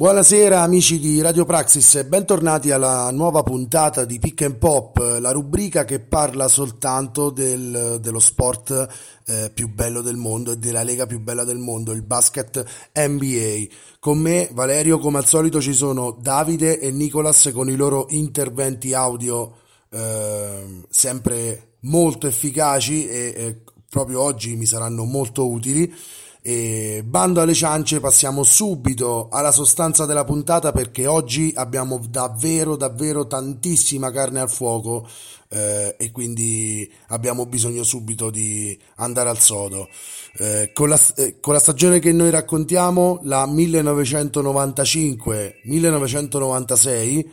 Buonasera amici di Radio Praxis e bentornati alla nuova puntata di Pick and Pop, la rubrica che parla soltanto del, dello sport eh, più bello del mondo e della lega più bella del mondo, il basket NBA. Con me, Valerio, come al solito ci sono Davide e Nicolas con i loro interventi audio eh, sempre molto efficaci e eh, proprio oggi mi saranno molto utili. E bando alle ciance, passiamo subito alla sostanza della puntata perché oggi abbiamo davvero, davvero tantissima carne al fuoco eh, e quindi abbiamo bisogno subito di andare al sodo. Eh, con, la, eh, con la stagione che noi raccontiamo, la 1995-1996,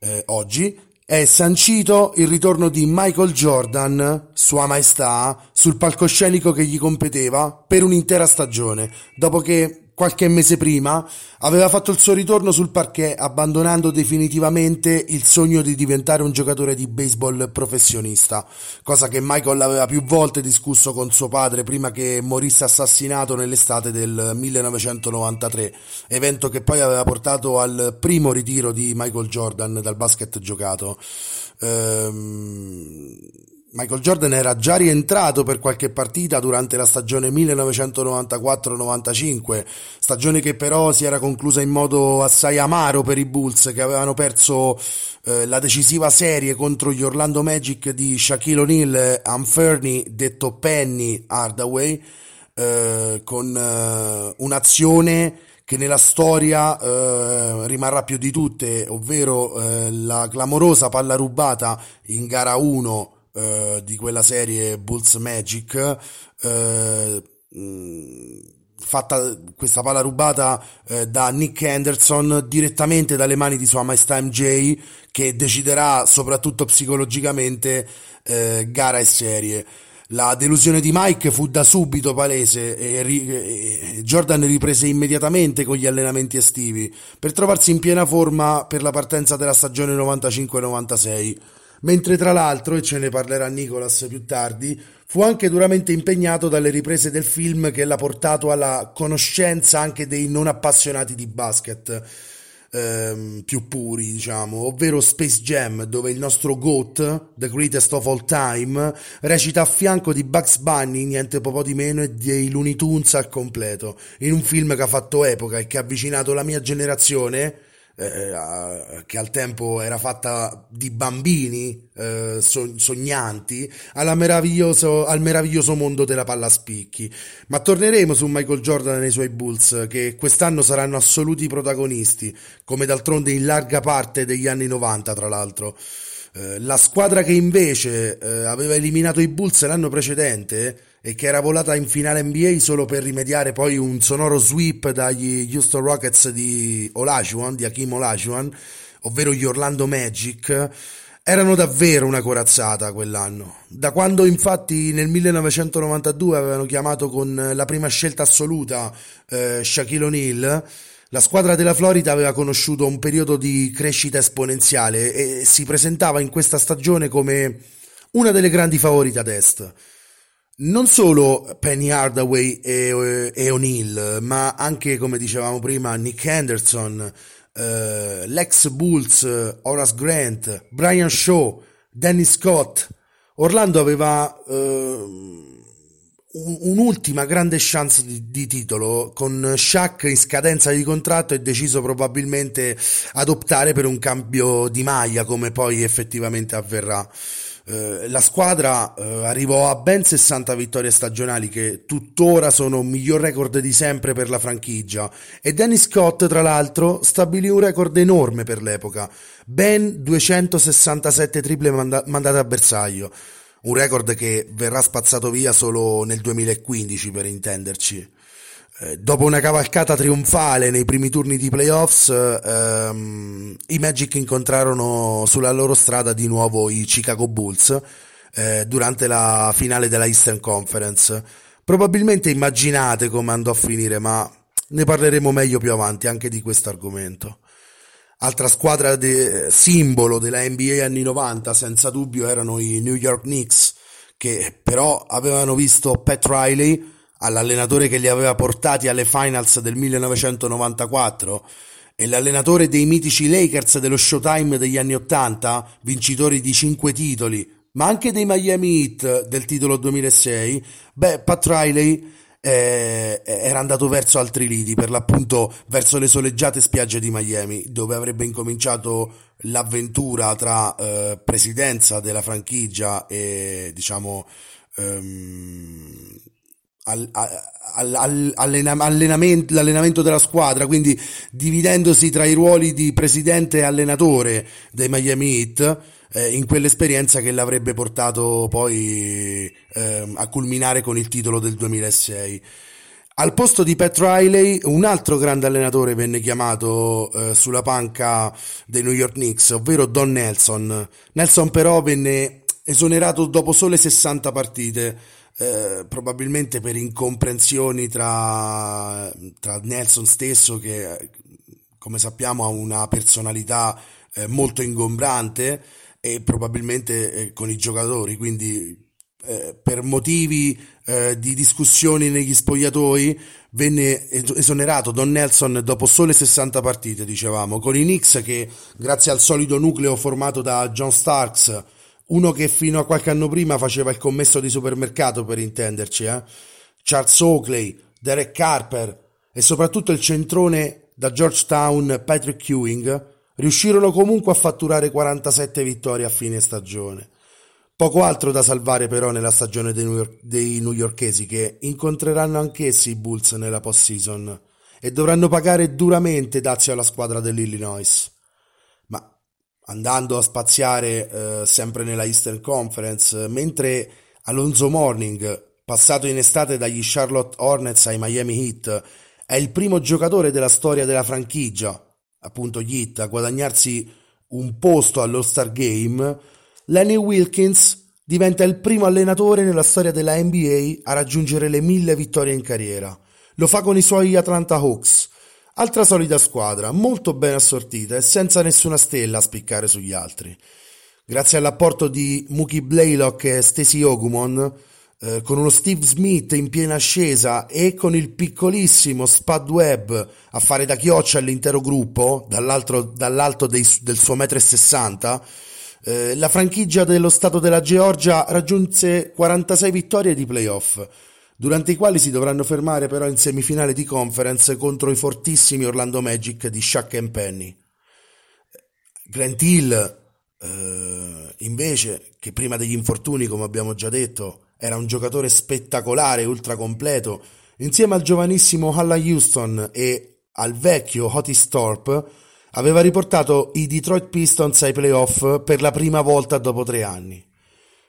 eh, oggi, è sancito il ritorno di Michael Jordan, Sua Maestà, sul palcoscenico che gli competeva per un'intera stagione, dopo che qualche mese prima aveva fatto il suo ritorno sul parquet abbandonando definitivamente il sogno di diventare un giocatore di baseball professionista, cosa che Michael aveva più volte discusso con suo padre prima che morisse assassinato nell'estate del 1993, evento che poi aveva portato al primo ritiro di Michael Jordan dal basket giocato. Ehm Michael Jordan era già rientrato per qualche partita durante la stagione 1994-95, stagione che però si era conclusa in modo assai amaro per i Bulls che avevano perso eh, la decisiva serie contro gli Orlando Magic di Shaquille O'Neal, Anferni, detto Penny Hardaway, eh, con eh, un'azione che nella storia eh, rimarrà più di tutte, ovvero eh, la clamorosa palla rubata in gara 1 eh, di quella serie Bulls Magic eh, fatta questa palla rubata eh, da Nick Anderson direttamente dalle mani di Sua Maestà MJ che deciderà soprattutto psicologicamente eh, gara e serie. La delusione di Mike fu da subito palese e Jordan riprese immediatamente con gli allenamenti estivi per trovarsi in piena forma per la partenza della stagione 95-96 mentre tra l'altro, e ce ne parlerà Nicolas più tardi, fu anche duramente impegnato dalle riprese del film che l'ha portato alla conoscenza anche dei non appassionati di basket. Ehm, più puri, diciamo, ovvero Space Jam, dove il nostro GOAT, The Greatest of All Time, recita a fianco di Bugs Bunny, niente po' di meno, e dei Looney Tunes al completo, in un film che ha fatto epoca e che ha avvicinato la mia generazione eh, che al tempo era fatta di bambini eh, sognanti meraviglioso, al meraviglioso mondo della palla spicchi. Ma torneremo su Michael Jordan e i suoi Bulls, che quest'anno saranno assoluti protagonisti, come d'altronde in larga parte degli anni 90, tra l'altro. Eh, la squadra che invece eh, aveva eliminato i Bulls l'anno precedente e che era volata in finale NBA solo per rimediare poi un sonoro sweep dagli Houston Rockets di Olajuwon, di Hakim Olajuwon, ovvero gli Orlando Magic, erano davvero una corazzata quell'anno. Da quando infatti nel 1992 avevano chiamato con la prima scelta assoluta eh, Shaquille O'Neal, la squadra della Florida aveva conosciuto un periodo di crescita esponenziale e si presentava in questa stagione come una delle grandi favorite ad est. Non solo Penny Hardaway e, e O'Neill, ma anche, come dicevamo prima, Nick Henderson, eh, Lex Bulls, Horace Grant, Brian Shaw, Danny Scott. Orlando aveva eh, un'ultima grande chance di, di, titolo con Shaq in scadenza di contratto e deciso probabilmente ad optare per un cambio di maglia come poi effettivamente avverrà. Eh, la squadra eh, arrivò a ben 60 vittorie stagionali che tuttora sono un miglior record di sempre per la franchigia e Danny Scott tra l'altro stabilì un record enorme per l'epoca, ben 267 triple manda- mandate a bersaglio un record che verrà spazzato via solo nel 2015 per intenderci. Eh, dopo una cavalcata trionfale nei primi turni di playoffs, ehm, i Magic incontrarono sulla loro strada di nuovo i Chicago Bulls eh, durante la finale della Eastern Conference. Probabilmente immaginate come andò a finire, ma ne parleremo meglio più avanti anche di questo argomento. Altra squadra de, simbolo della NBA anni 90 senza dubbio erano i New York Knicks che però avevano visto Pat Riley all'allenatore che li aveva portati alle finals del 1994 e l'allenatore dei mitici Lakers dello Showtime degli anni Ottanta, vincitori di cinque titoli, ma anche dei Miami Heat del titolo 2006, beh, Pat Riley eh, era andato verso altri lidi, per l'appunto verso le soleggiate spiagge di Miami, dove avrebbe incominciato l'avventura tra eh, presidenza della franchigia e diciamo ehm, al, al, al, allenamento, l'allenamento della squadra, quindi dividendosi tra i ruoli di presidente e allenatore dei Miami Heat eh, in quell'esperienza che l'avrebbe portato poi eh, a culminare con il titolo del 2006. Al posto di Pat Riley, un altro grande allenatore venne chiamato eh, sulla panca dei New York Knicks, ovvero Don Nelson. Nelson però venne esonerato dopo sole 60 partite, eh, probabilmente per incomprensioni tra, tra, Nelson stesso, che come sappiamo ha una personalità eh, molto ingombrante, e probabilmente eh, con i giocatori, quindi eh, per motivi eh, di discussioni negli spogliatoi venne esonerato Don Nelson dopo sole 60 partite, dicevamo, con i Knicks che grazie al solido nucleo formato da John Starks, uno che fino a qualche anno prima faceva il commesso di supermercato per intenderci, eh? Charles Oakley, Derek Carper e soprattutto il centrone da Georgetown Patrick Ewing, riuscirono comunque a fatturare 47 vittorie a fine stagione. Poco altro da salvare però nella stagione dei, New York, dei newyorkesi che incontreranno anch'essi i Bulls nella post-season e dovranno pagare duramente dazio alla squadra dell'Illinois. Ma andando a spaziare eh, sempre nella Eastern Conference, mentre Alonso Morning, passato in estate dagli Charlotte Hornets ai Miami Heat, è il primo giocatore della storia della franchigia appunto gli Heat a guadagnarsi un posto all'All-Star Game, Lenny Wilkins diventa il primo allenatore nella storia della NBA a raggiungere le mille vittorie in carriera. Lo fa con i suoi Atlanta Hawks, altra solida squadra, molto ben assortita e senza nessuna stella a spiccare sugli altri. Grazie all'apporto di Mookie Blaylock e Stacey Ogumon, eh, con uno Steve Smith in piena ascesa e con il piccolissimo Spud Webb a fare da chioccia all'intero gruppo, dall'alto dei, del suo metro e sessanta, eh, la franchigia dello Stato della Georgia raggiunse 46 vittorie di playoff, durante i quali si dovranno fermare però in semifinale di conference contro i fortissimi Orlando Magic di Shaq and Penny. Grant Hill, eh, invece, che prima degli infortuni, come abbiamo già detto, era un giocatore spettacolare, ultra completo. Insieme al giovanissimo Halla Houston e al vecchio Otis Thorpe, aveva riportato i Detroit Pistons ai playoff per la prima volta dopo tre anni.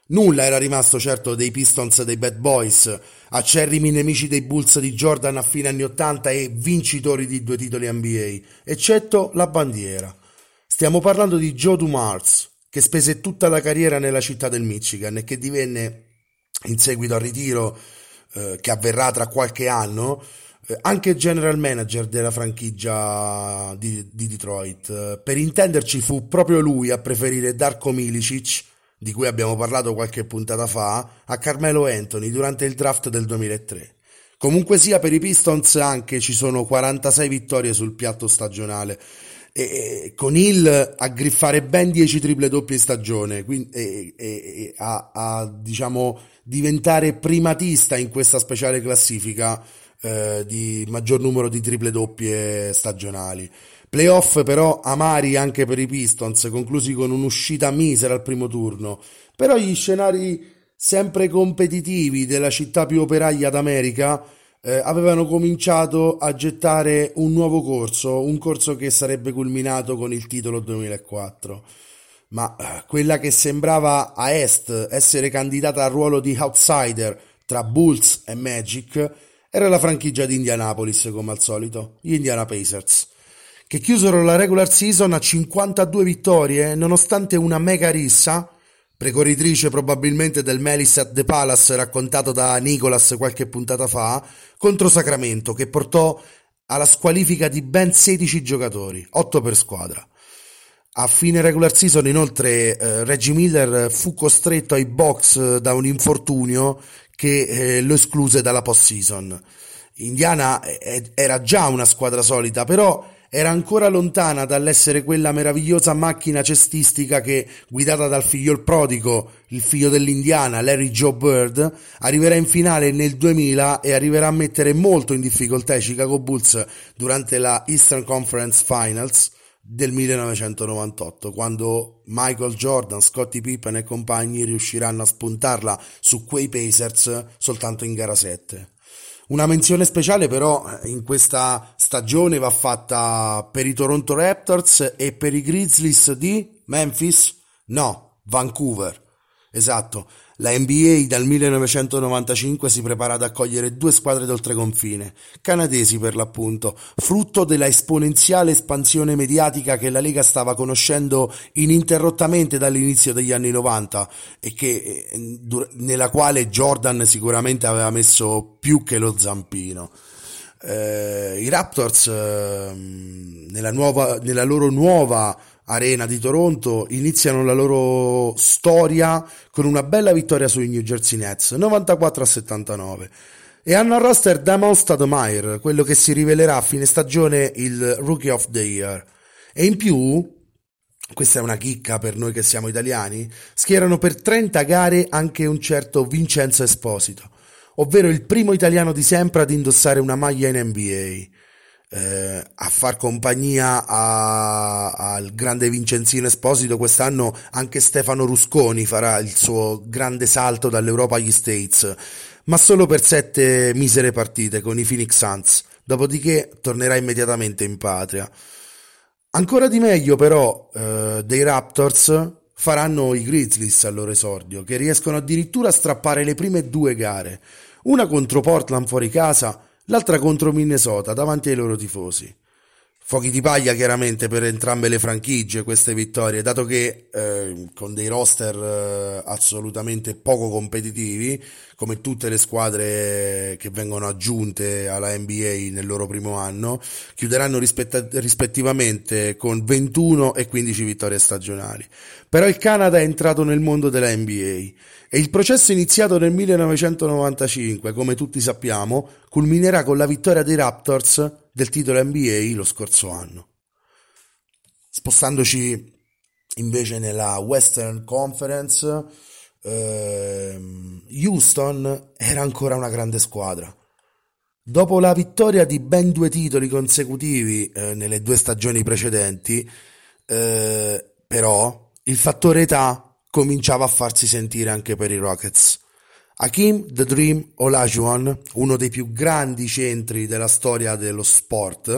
Nulla era rimasto certo dei Pistons dei Bad Boys, acerrimi nemici dei Bulls di Jordan a fine anni 80 e vincitori di due titoli NBA, eccetto la bandiera. Stiamo parlando di Joe Dumars, che spese tutta la carriera nella città del Michigan e che divenne in seguito al ritiro eh, che avverrà tra qualche anno, eh, anche general manager della franchigia di, di Detroit. Eh, per intenderci fu proprio lui a preferire Darko Milicic, di cui abbiamo parlato qualche puntata fa, a Carmelo Anthony durante il draft del 2003. Comunque sia, per i Pistons anche ci sono 46 vittorie sul piatto stagionale e, con a griffare ben 10 triple doppie in stagione, quindi, e, e, a, a, diciamo diventare primatista in questa speciale classifica eh, di maggior numero di triple doppie stagionali. Playoff però amari anche per i Pistons, conclusi con un'uscita misera al primo turno. Però gli scenari sempre competitivi della città più operaia d'America eh, avevano cominciato a gettare un nuovo corso, un corso che sarebbe culminato con il titolo 2004. Ma eh, quella che sembrava a est essere candidata al ruolo di outsider tra Bulls e Magic era la franchigia di Indianapolis, come al solito, gli Indiana Pacers, che chiusero la regular season a 52 vittorie nonostante una mega rissa precorritrice probabilmente del Melis at the Palace raccontato da Nicolas qualche puntata fa, contro Sacramento, che portò alla squalifica di ben 16 giocatori, 8 per squadra. A fine regular season, inoltre, eh, Reggie Miller fu costretto ai box da un infortunio che eh, lo escluse dalla post-season. Indiana eh, era già una squadra solida, però era ancora lontana dall'essere quella meravigliosa macchina cestistica che, guidata dal figlio prodigo, il figlio dell'Indiana, Larry Joe Bird, arriverà in finale nel 2000 e arriverà a mettere molto in difficoltà i Chicago Bulls durante la Eastern Conference Finals del 1998, quando Michael Jordan, Scottie Pippen e compagni riusciranno a spuntarla su quei Pacers soltanto in gara 7. Una menzione speciale però in questa stagione va fatta per i Toronto Raptors e per i Grizzlies di Memphis? No, Vancouver. Esatto, la NBA dal 1995 si prepara ad accogliere due squadre d'oltreconfine, canadesi per l'appunto, frutto della esponenziale espansione mediatica che la Lega stava conoscendo ininterrottamente dall'inizio degli anni 90 e che, eh, nella quale Jordan sicuramente aveva messo più che lo zampino. Eh, I Raptors eh, nella, nuova, nella loro nuova arena di Toronto iniziano la loro storia con una bella vittoria sui New Jersey Nets 94 a 79 e hanno al roster Damon Stoudemire quello che si rivelerà a fine stagione il Rookie of the Year. E in più questa è una chicca per noi che siamo italiani schierano per 30 gare anche un certo Vincenzo Esposito ovvero il primo italiano di sempre ad indossare una maglia in NBA eh, a far compagnia al grande Vincenzino Esposito quest'anno anche Stefano Rusconi farà il suo grande salto dall'Europa agli States ma solo per sette misere partite con i Phoenix Suns. Dopodiché tornerà immediatamente in patria. Ancora di meglio però eh, dei Raptors faranno i Grizzlies al loro esordio che riescono addirittura a strappare le prime due gare. Una contro Portland fuori casa l'altra contro Minnesota davanti ai loro tifosi. Fuochi di paglia chiaramente per entrambe le franchigie queste vittorie, dato che eh, con dei roster eh, assolutamente poco competitivi, come tutte le squadre che vengono aggiunte alla NBA nel loro primo anno, chiuderanno rispetta- rispettivamente con 21 e 15 vittorie stagionali. Però il Canada è entrato nel mondo della NBA e il processo iniziato nel 1995, come tutti sappiamo, culminerà con la vittoria dei Raptors del titolo NBA lo scorso anno. Spostandoci invece nella Western Conference, ehm, Houston era ancora una grande squadra. Dopo la vittoria di ben due titoli consecutivi eh, nelle due stagioni precedenti, eh, però il fattore età cominciava a farsi sentire anche per i Rockets. Hakim The Dream Olajuwon, uno dei più grandi centri della storia dello sport,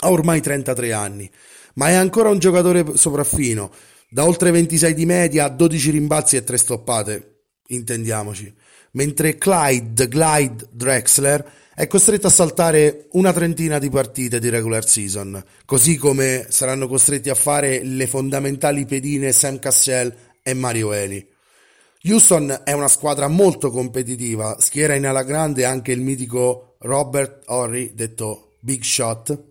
ha ormai 33 anni, ma è ancora un giocatore sopraffino, da oltre 26 di media, 12 rimbalzi e 3 stoppate, intendiamoci, mentre Clyde Glide Drexler è costretto a saltare una trentina di partite di regular season, così come saranno costretti a fare le fondamentali pedine Sam Cassell e Mario Eli. Houston è una squadra molto competitiva, schiera in ala grande anche il mitico Robert Horry, detto Big Shot,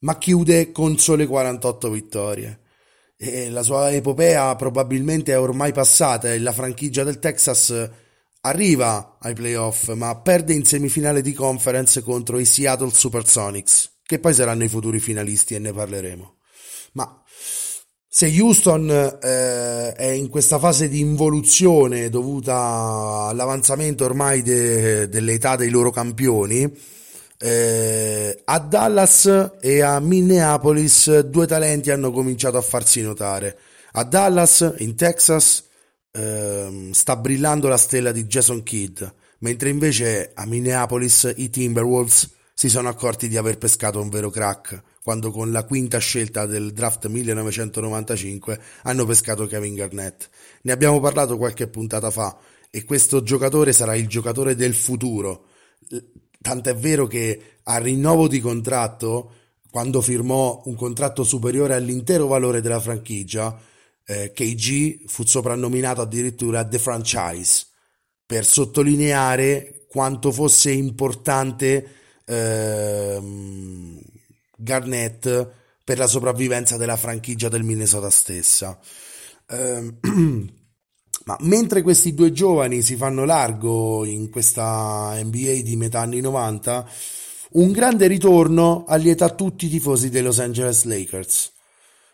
ma chiude con sole 48 vittorie. E la sua epopea probabilmente è ormai passata e la franchigia del Texas arriva ai playoff, ma perde in semifinale di conference contro i Seattle Supersonics, che poi saranno i futuri finalisti e ne parleremo. Se Houston eh, è in questa fase di involuzione dovuta all'avanzamento ormai de, dell'età dei loro campioni, eh, a Dallas e a Minneapolis due talenti hanno cominciato a farsi notare. A Dallas, in Texas, eh, sta brillando la stella di Jason Kidd, mentre invece a Minneapolis i Timberwolves si sono accorti di aver pescato un vero crack quando con la quinta scelta del draft 1995 hanno pescato Kevin Garnett. Ne abbiamo parlato qualche puntata fa e questo giocatore sarà il giocatore del futuro. Tant'è vero che al rinnovo di contratto, quando firmò un contratto superiore all'intero valore della franchigia, eh, KG fu soprannominato addirittura The Franchise per sottolineare quanto fosse importante ehm, Garnett per la sopravvivenza della franchigia del Minnesota stessa. Eh, ma mentre questi due giovani si fanno largo in questa NBA di metà anni 90, Un grande ritorno allieta tutti i tifosi dei Los Angeles Lakers.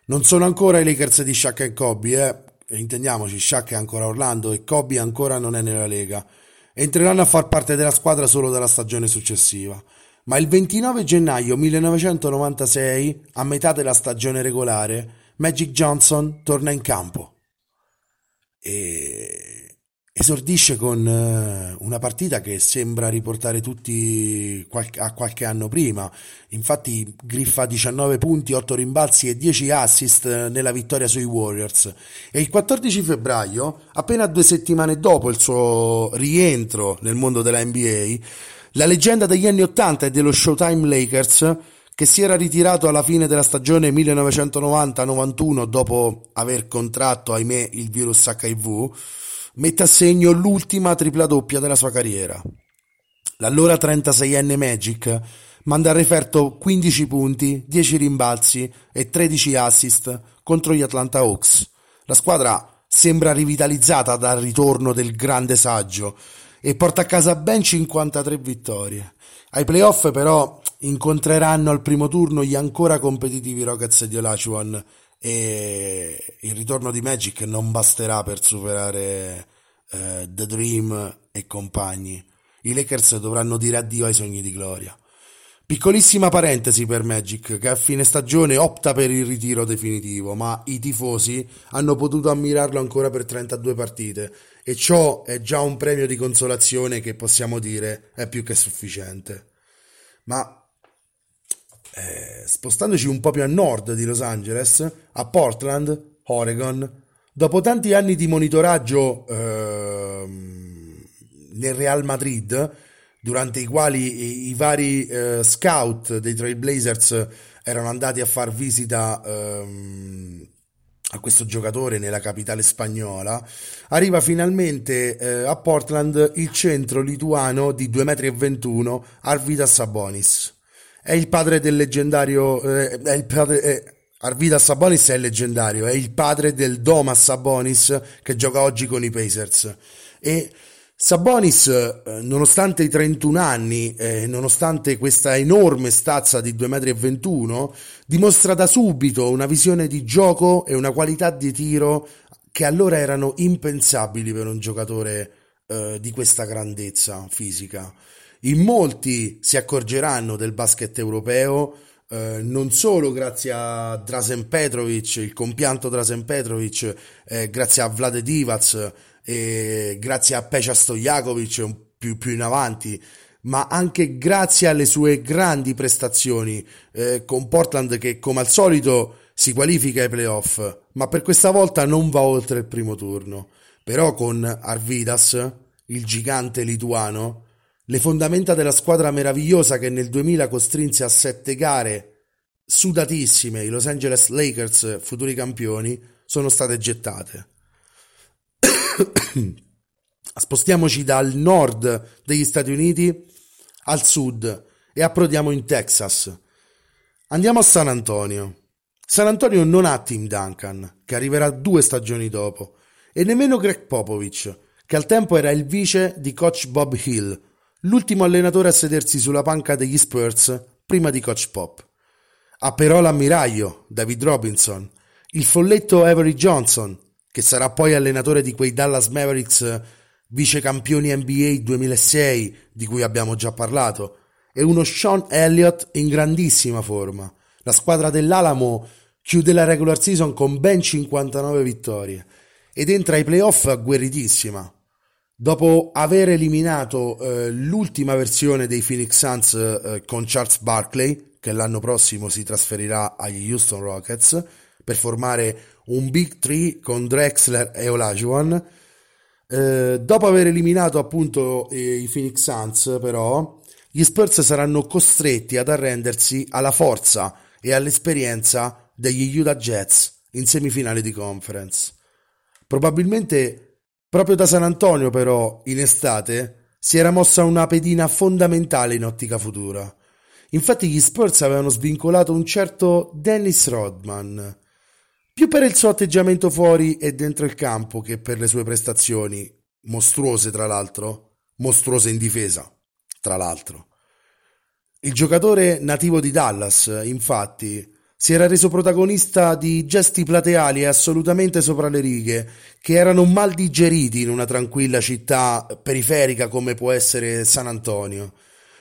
Non sono ancora i Lakers di Shaq e Kobe, eh? intendiamoci, Shaq è ancora Orlando e Kobe ancora non è nella Lega. Entreranno a far parte della squadra solo dalla stagione successiva. Ma il 29 gennaio 1996, a metà della stagione regolare, Magic Johnson torna in campo e esordisce con eh, una partita che sembra riportare tutti a qualche anno prima. Infatti griffa 19 punti, 8 rimbalzi e 10 assist nella vittoria sui Warriors. E il 14 febbraio, appena due settimane dopo il suo rientro nel mondo della NBA, la leggenda degli anni 80 e dello Showtime Lakers che si era ritirato alla fine della stagione 1990-91 dopo aver contratto, ahimè, il virus HIV, mette a segno l'ultima tripla doppia della sua carriera. L'allora 36enne Magic manda a referto 15 punti, 10 rimbalzi e 13 assist contro gli Atlanta Hawks. La squadra sembra rivitalizzata dal ritorno del grande saggio e porta a casa ben 53 vittorie. Ai playoff però incontreranno al primo turno gli ancora competitivi Rockets di Olajuwon e il ritorno di Magic non basterà per superare eh, The Dream e compagni. I Lakers dovranno dire addio ai sogni di gloria. Piccolissima parentesi per Magic che a fine stagione opta per il ritiro definitivo, ma i tifosi hanno potuto ammirarlo ancora per 32 partite e ciò è già un premio di consolazione che possiamo dire è più che sufficiente. Ma eh, spostandoci un po' più a nord di Los Angeles, a Portland, Oregon, dopo tanti anni di monitoraggio eh, nel Real Madrid, durante i quali i, i vari eh, scout dei Trailblazers erano andati a far visita ehm, a questo giocatore nella capitale spagnola, arriva finalmente eh, a Portland il centro lituano di 2,21 m Arvidas Sabonis è il padre del leggendario, eh, è il padre, eh, Arvidas Sabonis è leggendario, è il padre del Domas Sabonis che gioca oggi con i Pacers. E Sabonis, eh, nonostante i 31 anni, eh, nonostante questa enorme stazza di 2,21 m, dimostra da subito una visione di gioco e una qualità di tiro che allora erano impensabili per un giocatore eh, di questa grandezza fisica. In molti si accorgeranno del basket europeo eh, non solo grazie a Drazen Petrovic, il compianto Drazen Petrovic, eh, grazie a Vlade Divac e grazie a Pecia Stojakovic più, più in avanti, ma anche grazie alle sue grandi prestazioni eh, con Portland che come al solito si qualifica ai playoff, ma per questa volta non va oltre il primo turno. Però con Arvidas, il gigante lituano, le fondamenta della squadra meravigliosa che nel 2000 costrinse a sette gare sudatissime i Los Angeles Lakers, futuri campioni, sono state gettate. Spostiamoci dal nord degli Stati Uniti al sud e approdiamo in Texas. Andiamo a San Antonio. San Antonio non ha Tim Duncan, che arriverà due stagioni dopo, e nemmeno Greg Popovich, che al tempo era il vice di coach Bob Hill, l'ultimo allenatore a sedersi sulla panca degli Spurs prima di Coach Pop. Ha però l'ammiraglio, David Robinson, il folletto Avery Johnson, che sarà poi allenatore di quei Dallas Mavericks vice campioni NBA 2006 di cui abbiamo già parlato, e uno Sean Elliott in grandissima forma. La squadra dell'Alamo chiude la regular season con ben 59 vittorie ed entra ai playoff agguerritissima, Dopo aver eliminato eh, l'ultima versione dei Phoenix Suns eh, con Charles Barkley, che l'anno prossimo si trasferirà agli Houston Rockets, per formare un Big Three con Drexler e Olajuwon, eh, dopo aver eliminato appunto i Phoenix Suns, però, gli Spurs saranno costretti ad arrendersi alla forza e all'esperienza degli Utah Jets in semifinale di conference. Probabilmente Proprio da San Antonio, però, in estate, si era mossa una pedina fondamentale in ottica futura. Infatti gli Spurs avevano svincolato un certo Dennis Rodman, più per il suo atteggiamento fuori e dentro il campo che per le sue prestazioni, mostruose tra l'altro, mostruose in difesa, tra l'altro. Il giocatore nativo di Dallas, infatti, si era reso protagonista di gesti plateali e assolutamente sopra le righe, che erano mal digeriti in una tranquilla città periferica come può essere San Antonio.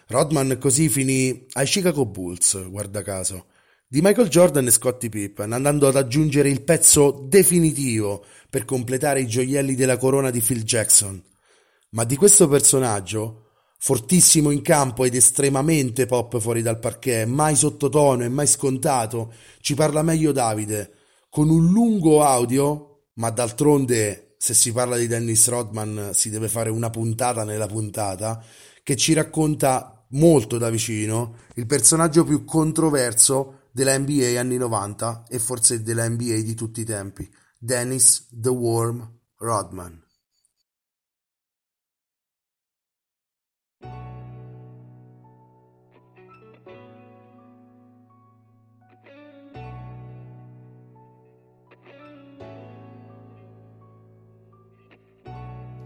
Rodman così finì ai Chicago Bulls, guarda caso, di Michael Jordan e Scottie Pippen, andando ad aggiungere il pezzo definitivo per completare i gioielli della corona di Phil Jackson. Ma di questo personaggio fortissimo in campo ed estremamente pop fuori dal parquet, mai sottotono e mai scontato, ci parla meglio Davide, con un lungo audio, ma d'altronde se si parla di Dennis Rodman si deve fare una puntata nella puntata, che ci racconta molto da vicino il personaggio più controverso della NBA anni 90 e forse della NBA di tutti i tempi, Dennis The Worm Rodman.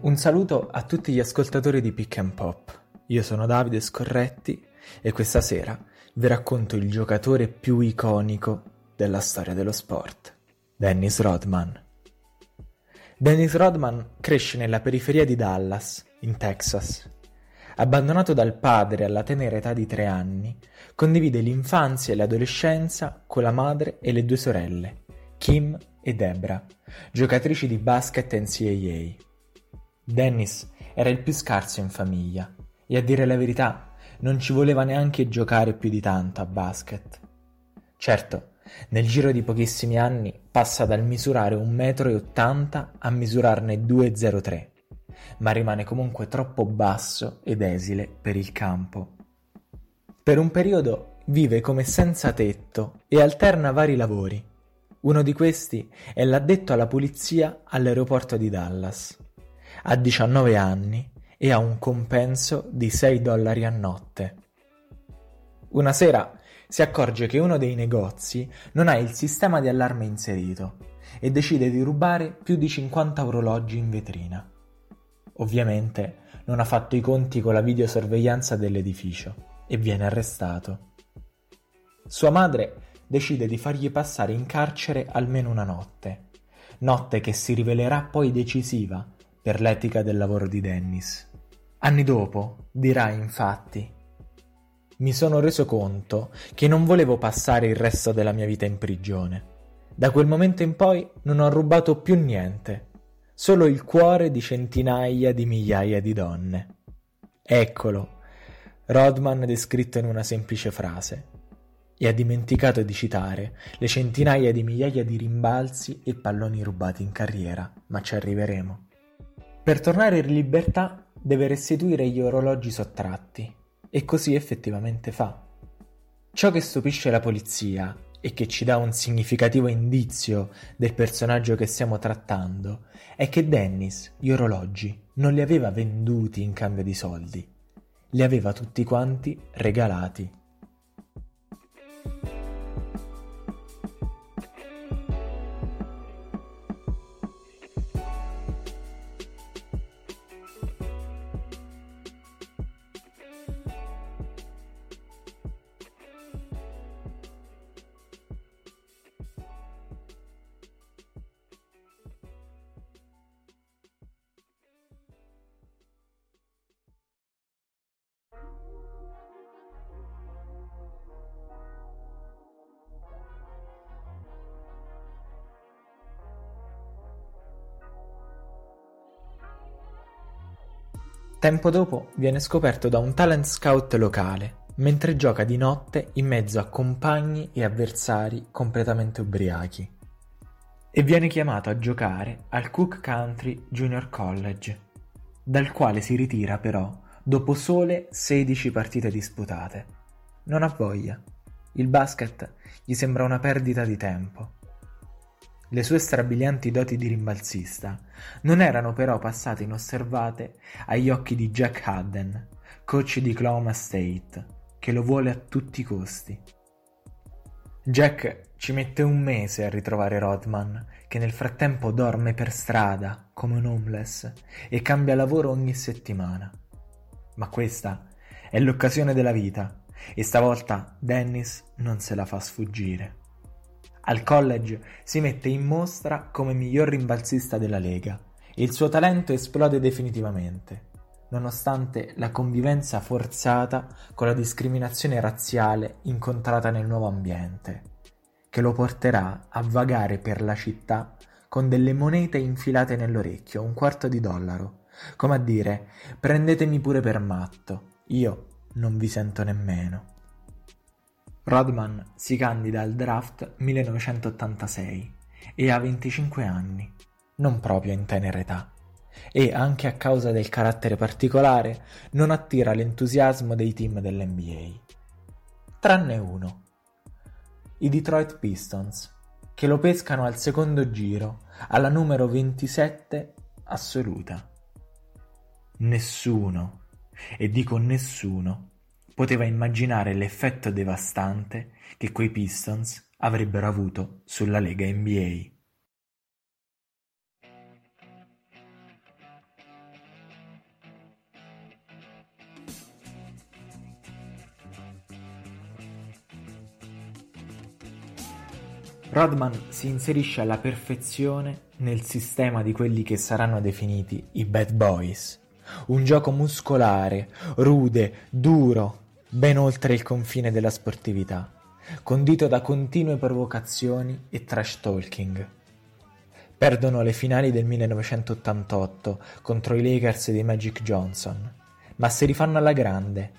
Un saluto a tutti gli ascoltatori di Pick and Pop. Io sono Davide Scorretti e questa sera vi racconto il giocatore più iconico della storia dello sport, Dennis Rodman. Dennis Rodman cresce nella periferia di Dallas, in Texas. Abbandonato dal padre alla tenera età di tre anni, condivide l'infanzia e l'adolescenza con la madre e le due sorelle, Kim e Debra, giocatrici di basket NCAA. Dennis era il più scarso in famiglia e a dire la verità non ci voleva neanche giocare più di tanto a basket. Certo, nel giro di pochissimi anni passa dal misurare 1,80 m a misurarne 2,03 ma rimane comunque troppo basso ed esile per il campo. Per un periodo vive come senza tetto e alterna vari lavori. Uno di questi è l'addetto alla pulizia all'aeroporto di Dallas. Ha 19 anni e ha un compenso di 6 dollari a notte. Una sera si accorge che uno dei negozi non ha il sistema di allarme inserito e decide di rubare più di 50 orologi in vetrina. Ovviamente non ha fatto i conti con la videosorveglianza dell'edificio e viene arrestato. Sua madre decide di fargli passare in carcere almeno una notte, notte che si rivelerà poi decisiva per l'etica del lavoro di Dennis. Anni dopo dirà infatti mi sono reso conto che non volevo passare il resto della mia vita in prigione. Da quel momento in poi non ho rubato più niente, solo il cuore di centinaia di migliaia di donne. Eccolo, Rodman descritto in una semplice frase, e ha dimenticato di citare le centinaia di migliaia di rimbalzi e palloni rubati in carriera, ma ci arriveremo. Per tornare in libertà deve restituire gli orologi sottratti, e così effettivamente fa. Ciò che stupisce la polizia e che ci dà un significativo indizio del personaggio che stiamo trattando è che Dennis gli orologi non li aveva venduti in cambio di soldi, li aveva tutti quanti regalati. Tempo dopo viene scoperto da un talent scout locale, mentre gioca di notte in mezzo a compagni e avversari completamente ubriachi. E viene chiamato a giocare al Cook Country Junior College, dal quale si ritira però dopo sole 16 partite disputate. Non ha voglia. Il basket gli sembra una perdita di tempo. Le sue strabilianti doti di rimbalzista non erano però passate inosservate agli occhi di Jack Hadden, coach di Oklahoma State, che lo vuole a tutti i costi. Jack ci mette un mese a ritrovare Rodman, che nel frattempo dorme per strada come un homeless e cambia lavoro ogni settimana. Ma questa è l'occasione della vita e stavolta Dennis non se la fa sfuggire. Al college si mette in mostra come miglior rimbalzista della Lega e il suo talento esplode definitivamente, nonostante la convivenza forzata con la discriminazione razziale incontrata nel nuovo ambiente, che lo porterà a vagare per la città con delle monete infilate nell'orecchio, un quarto di dollaro, come a dire prendetemi pure per matto, io non vi sento nemmeno. Rodman si candida al draft 1986 e ha 25 anni, non proprio in tenera età, e anche a causa del carattere particolare non attira l'entusiasmo dei team dell'NBA. Tranne uno, i Detroit Pistons, che lo pescano al secondo giro, alla numero 27 assoluta. Nessuno, e dico nessuno, poteva immaginare l'effetto devastante che quei Pistons avrebbero avuto sulla lega NBA. Rodman si inserisce alla perfezione nel sistema di quelli che saranno definiti i Bad Boys, un gioco muscolare, rude, duro, ben oltre il confine della sportività, condito da continue provocazioni e trash talking. Perdono le finali del 1988 contro i Lakers di Magic Johnson, ma si rifanno alla grande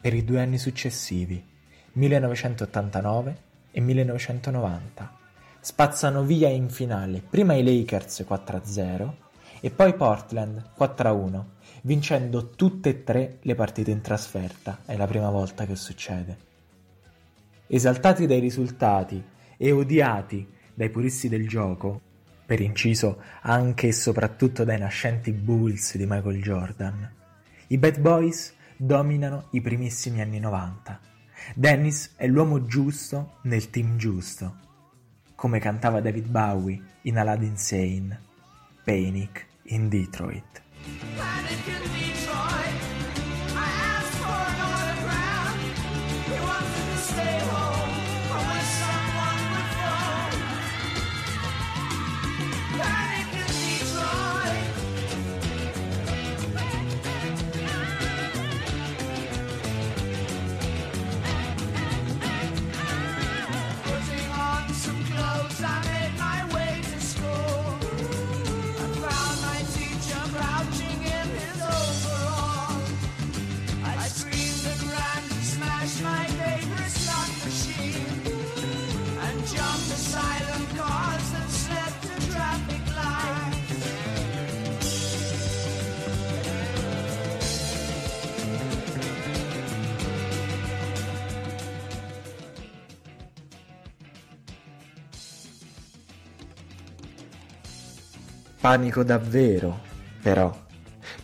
per i due anni successivi, 1989 e 1990. Spazzano via in finale prima i Lakers 4-0 e poi Portland 4-1 vincendo tutte e tre le partite in trasferta, è la prima volta che succede. Esaltati dai risultati e odiati dai puristi del gioco, per inciso anche e soprattutto dai nascenti Bulls di Michael Jordan, i Bad Boys dominano i primissimi anni 90. Dennis è l'uomo giusto nel team giusto, come cantava David Bowie in Aladdin Sane, Panic in Detroit. Panic in Panico davvero, però,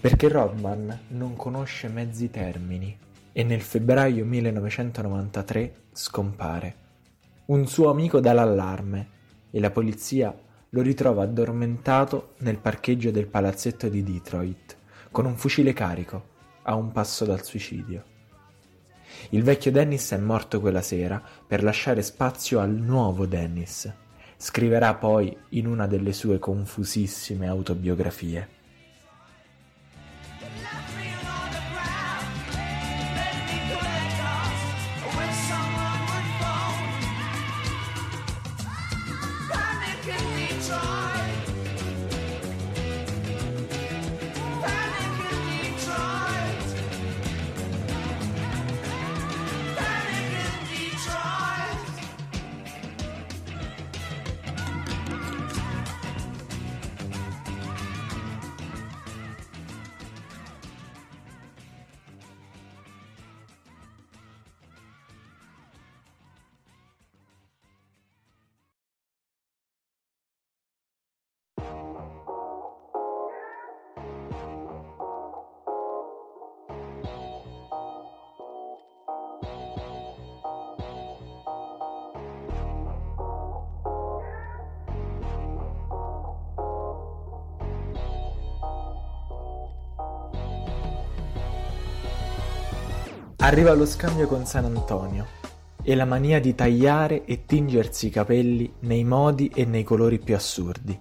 perché Rodman non conosce mezzi termini e nel febbraio 1993 scompare. Un suo amico dà l'allarme e la polizia lo ritrova addormentato nel parcheggio del palazzetto di Detroit, con un fucile carico, a un passo dal suicidio. Il vecchio Dennis è morto quella sera per lasciare spazio al nuovo Dennis, Scriverà poi in una delle sue confusissime autobiografie. Arriva lo scambio con San Antonio e la mania di tagliare e tingersi i capelli nei modi e nei colori più assurdi.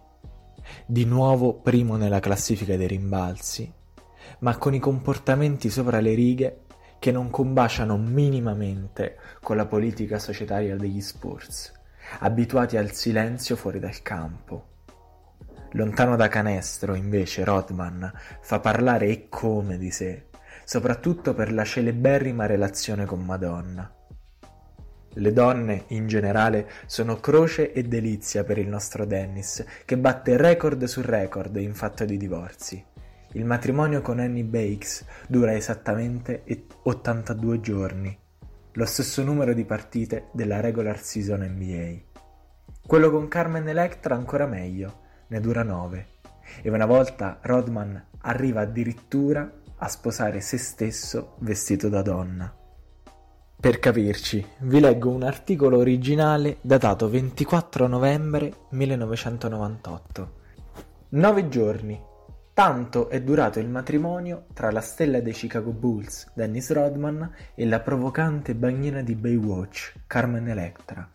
Di nuovo primo nella classifica dei rimbalzi, ma con i comportamenti sopra le righe che non combaciano minimamente con la politica societaria degli Spurs, abituati al silenzio fuori dal campo. Lontano da canestro, invece, Rodman fa parlare e come di sé, soprattutto per la celeberrima relazione con Madonna. Le donne, in generale, sono croce e delizia per il nostro Dennis, che batte record su record in fatto di divorzi. Il matrimonio con Annie Bakes dura esattamente 82 giorni, lo stesso numero di partite della regular season NBA. Quello con Carmen Electra ancora meglio, ne dura 9. E una volta Rodman arriva addirittura a sposare se stesso vestito da donna. Per capirci, vi leggo un articolo originale datato 24 novembre 1998. Nove giorni. Tanto è durato il matrimonio tra la stella dei Chicago Bulls, Dennis Rodman, e la provocante bagnina di Baywatch, Carmen Electra.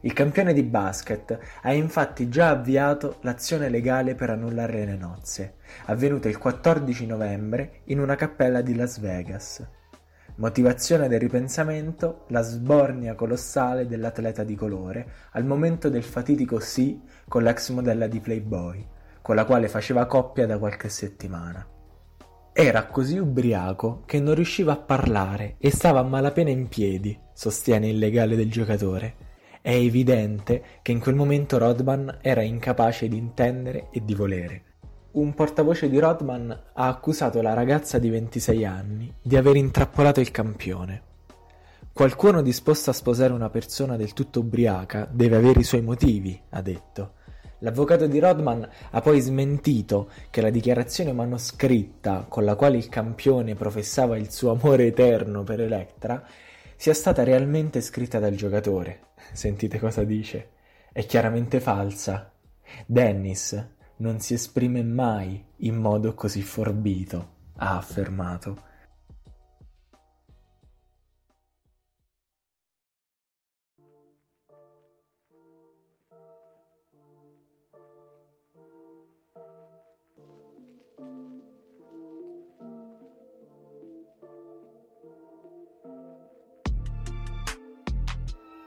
Il campione di basket ha infatti già avviato l'azione legale per annullare le nozze, avvenute il 14 novembre in una cappella di Las Vegas. Motivazione del ripensamento, la sbornia colossale dell'atleta di colore al momento del fatidico sì con l'ex modella di Playboy, con la quale faceva coppia da qualche settimana. Era così ubriaco che non riusciva a parlare e stava a malapena in piedi, sostiene il legale del giocatore. È evidente che in quel momento Rodman era incapace di intendere e di volere. Un portavoce di Rodman ha accusato la ragazza di 26 anni di aver intrappolato il campione. Qualcuno disposto a sposare una persona del tutto ubriaca deve avere i suoi motivi, ha detto. L'avvocato di Rodman ha poi smentito che la dichiarazione manoscritta con la quale il campione professava il suo amore eterno per Electra sia stata realmente scritta dal giocatore. Sentite cosa dice. È chiaramente falsa. Dennis non si esprime mai in modo così forbito, ha affermato.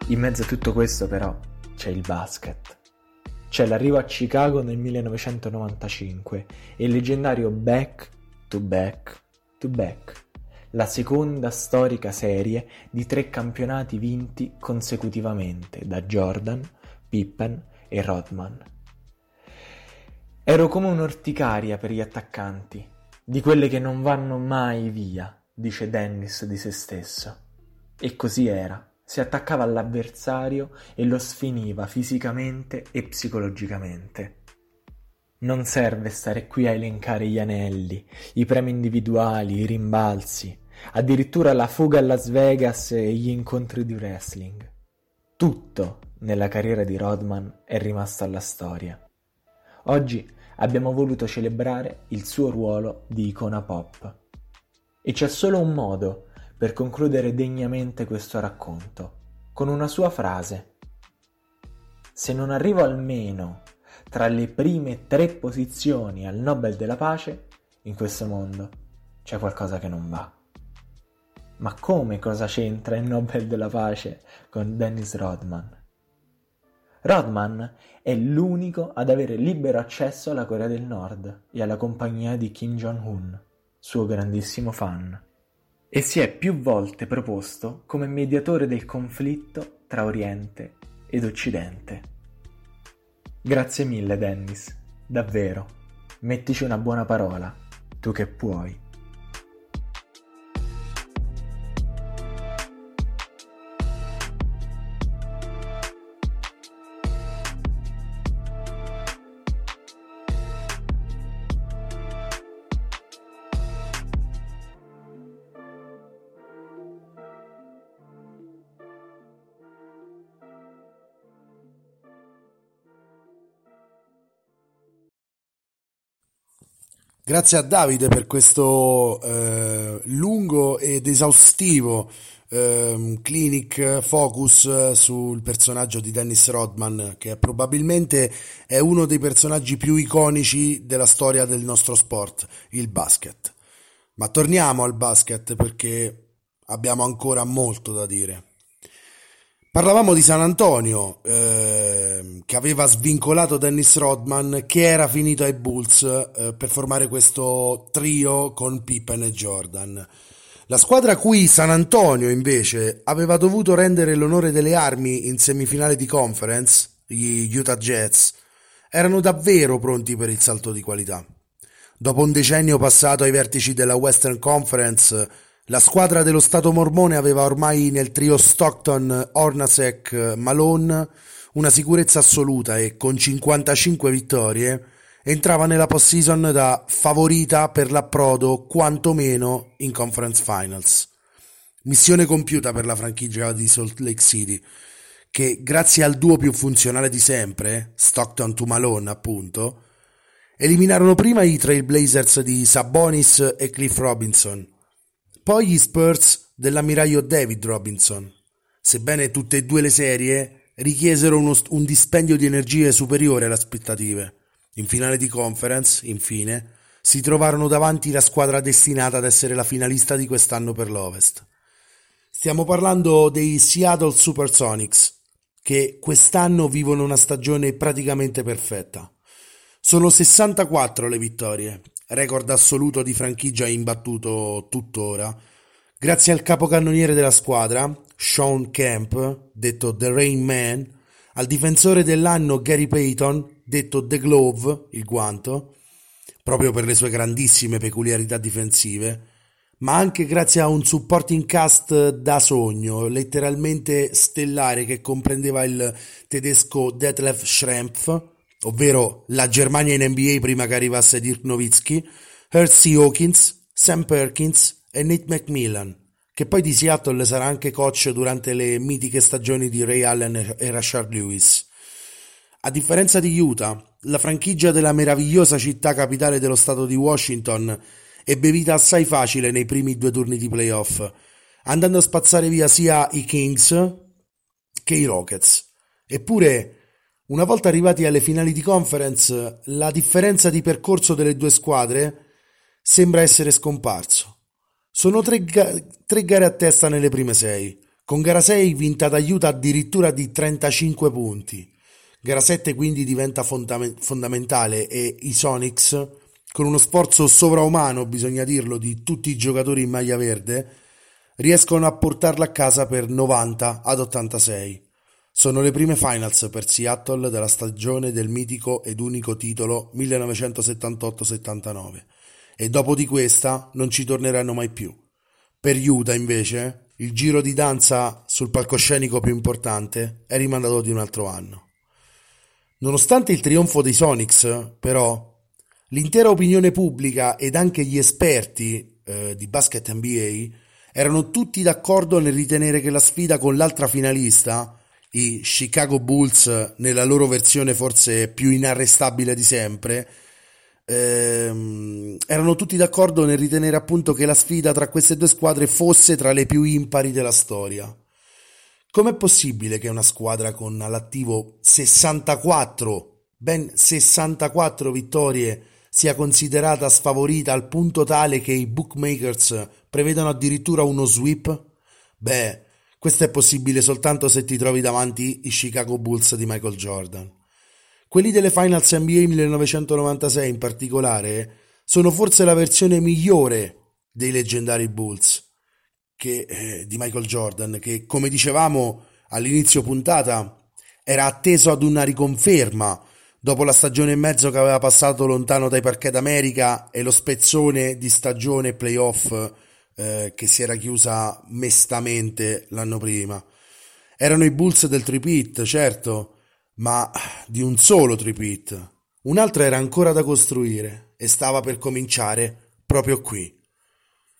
In mezzo a tutto questo però c'è il basket. C'è l'arrivo a Chicago nel 1995 e il leggendario Back to Back to Back, la seconda storica serie di tre campionati vinti consecutivamente da Jordan, Pippen e Rodman. Ero come un'orticaria per gli attaccanti, di quelle che non vanno mai via, dice Dennis di se stesso. E così era si attaccava all'avversario e lo sfiniva fisicamente e psicologicamente. Non serve stare qui a elencare gli anelli, i premi individuali, i rimbalzi, addirittura la fuga a Las Vegas e gli incontri di wrestling. Tutto nella carriera di Rodman è rimasto alla storia. Oggi abbiamo voluto celebrare il suo ruolo di icona pop. E c'è solo un modo per concludere degnamente questo racconto, con una sua frase. Se non arrivo almeno tra le prime tre posizioni al Nobel della pace, in questo mondo c'è qualcosa che non va. Ma come cosa c'entra il Nobel della pace con Dennis Rodman? Rodman è l'unico ad avere libero accesso alla Corea del Nord e alla compagnia di Kim Jong-un, suo grandissimo fan e si è più volte proposto come mediatore del conflitto tra Oriente ed Occidente. Grazie mille Dennis, davvero. Mettici una buona parola, tu che puoi. Grazie a Davide per questo eh, lungo ed esaustivo eh, clinic focus sul personaggio di Dennis Rodman, che probabilmente è uno dei personaggi più iconici della storia del nostro sport, il basket. Ma torniamo al basket perché abbiamo ancora molto da dire. Parlavamo di San Antonio, eh, che aveva svincolato Dennis Rodman, che era finito ai Bulls eh, per formare questo trio con Pippen e Jordan. La squadra a cui San Antonio invece aveva dovuto rendere l'onore delle armi in semifinale di conference, gli Utah Jets, erano davvero pronti per il salto di qualità. Dopo un decennio passato ai vertici della Western Conference, la squadra dello Stato mormone aveva ormai nel trio Stockton, Hornacek, Malone una sicurezza assoluta e con 55 vittorie entrava nella postseason da favorita per l'approdo quantomeno in Conference Finals. Missione compiuta per la franchigia di Salt Lake City, che grazie al duo più funzionale di sempre, Stockton to Malone appunto, eliminarono prima i Trailblazers di Sabonis e Cliff Robinson, poi gli Spurs dell'ammiraglio David Robinson, sebbene tutte e due le serie richiesero uno, un dispendio di energie superiore alle aspettative. In finale di conference, infine, si trovarono davanti la squadra destinata ad essere la finalista di quest'anno per l'Ovest. Stiamo parlando dei Seattle Supersonics, che quest'anno vivono una stagione praticamente perfetta. Sono 64 le vittorie, record assoluto di franchigia imbattuto tuttora, grazie al capocannoniere della squadra, Sean Kemp, detto The Rain Man, al difensore dell'anno Gary Payton, detto The Glove, il guanto, proprio per le sue grandissime peculiarità difensive, ma anche grazie a un supporting cast da sogno, letteralmente stellare che comprendeva il tedesco Detlef Schrempf, ovvero la Germania in NBA prima che arrivasse Dirk Nowitzki, Hersey Hawkins, Sam Perkins e Nate McMillan, che poi di Seattle sarà anche coach durante le mitiche stagioni di Ray Allen e Rashard Lewis. A differenza di Utah, la franchigia della meravigliosa città capitale dello stato di Washington ebbe vita assai facile nei primi due turni di playoff, andando a spazzare via sia i Kings che i Rockets. Eppure una volta arrivati alle finali di conference, la differenza di percorso delle due squadre sembra essere scomparso. Sono tre, ga- tre gare a testa nelle prime sei, con gara 6 vinta da Utah addirittura di 35 punti. Gara 7 quindi diventa fondament- fondamentale e i Sonics, con uno sforzo sovraumano, bisogna dirlo, di tutti i giocatori in maglia verde, riescono a portarla a casa per 90 ad 86. Sono le prime finals per Seattle della stagione del mitico ed unico titolo 1978-79 e dopo di questa non ci torneranno mai più. Per Utah invece il giro di danza sul palcoscenico più importante è rimandato di un altro anno. Nonostante il trionfo dei Sonics, però, l'intera opinione pubblica ed anche gli esperti eh, di basket NBA erano tutti d'accordo nel ritenere che la sfida con l'altra finalista i Chicago Bulls nella loro versione forse più inarrestabile di sempre ehm, erano tutti d'accordo nel ritenere appunto che la sfida tra queste due squadre fosse tra le più impari della storia. Com'è possibile che una squadra con all'attivo 64, ben 64 vittorie sia considerata sfavorita al punto tale che i bookmakers prevedono addirittura uno sweep? Beh, questo è possibile soltanto se ti trovi davanti i Chicago Bulls di Michael Jordan. Quelli delle Finals NBA 1996 in particolare sono forse la versione migliore dei leggendari Bulls che, eh, di Michael Jordan, che come dicevamo all'inizio puntata era atteso ad una riconferma dopo la stagione e mezzo che aveva passato lontano dai parquet d'America e lo spezzone di stagione playoff eh, che si era chiusa mestamente l'anno prima. Erano i Bulls del tripit, certo, ma di un solo tripit. Un'altra era ancora da costruire e stava per cominciare proprio qui.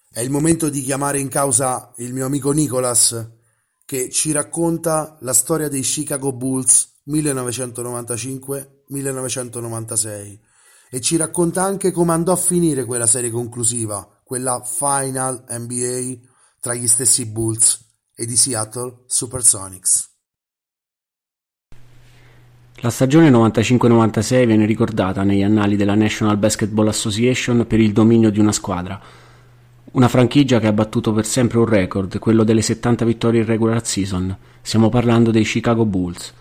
È il momento di chiamare in causa il mio amico Nicholas che ci racconta la storia dei Chicago Bulls 1995-1996 e ci racconta anche come andò a finire quella serie conclusiva, quella Final NBA tra gli stessi Bulls e di Seattle Supersonics. La stagione 95-96 viene ricordata negli annali della National Basketball Association per il dominio di una squadra. Una franchigia che ha battuto per sempre un record, quello delle 70 vittorie in regular season. Stiamo parlando dei Chicago Bulls.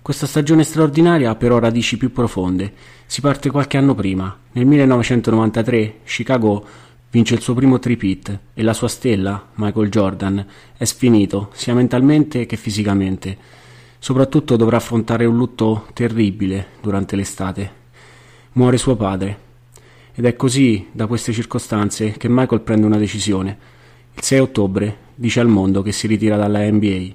Questa stagione straordinaria ha però radici più profonde. Si parte qualche anno prima. Nel 1993 Chicago vince il suo primo tripit e la sua stella, Michael Jordan, è sfinito sia mentalmente che fisicamente. Soprattutto dovrà affrontare un lutto terribile durante l'estate. Muore suo padre. Ed è così, da queste circostanze, che Michael prende una decisione. Il 6 ottobre dice al mondo che si ritira dalla NBA.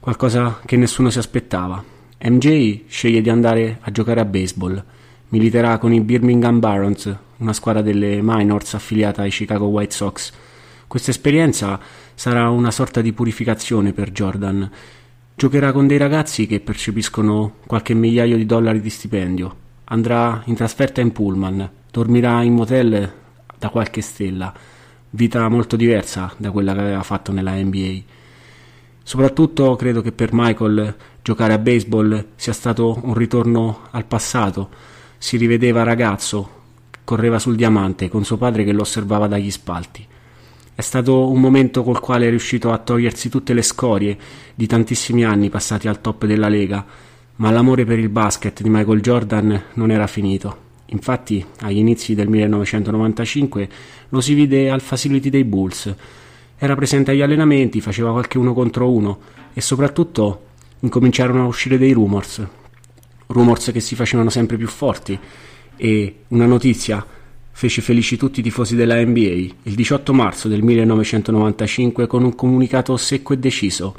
Qualcosa che nessuno si aspettava. MJ sceglie di andare a giocare a baseball. Militerà con i Birmingham Barons, una squadra delle minors affiliata ai Chicago White Sox. Questa esperienza sarà una sorta di purificazione per Jordan Giocherà con dei ragazzi che percepiscono qualche migliaio di dollari di stipendio. Andrà in trasferta in pullman, dormirà in motel da qualche stella. Vita molto diversa da quella che aveva fatto nella NBA. Soprattutto credo che per Michael giocare a baseball sia stato un ritorno al passato. Si rivedeva ragazzo, correva sul diamante con suo padre che lo osservava dagli spalti. È stato un momento col quale è riuscito a togliersi tutte le scorie di tantissimi anni passati al top della Lega, ma l'amore per il basket di Michael Jordan non era finito. Infatti, agli inizi del 1995 lo si vide al facility dei Bulls. Era presente agli allenamenti, faceva qualche uno contro uno e soprattutto incominciarono a uscire dei rumors. Rumors che si facevano sempre più forti e una notizia fece felici tutti i tifosi della NBA il 18 marzo del 1995 con un comunicato secco e deciso.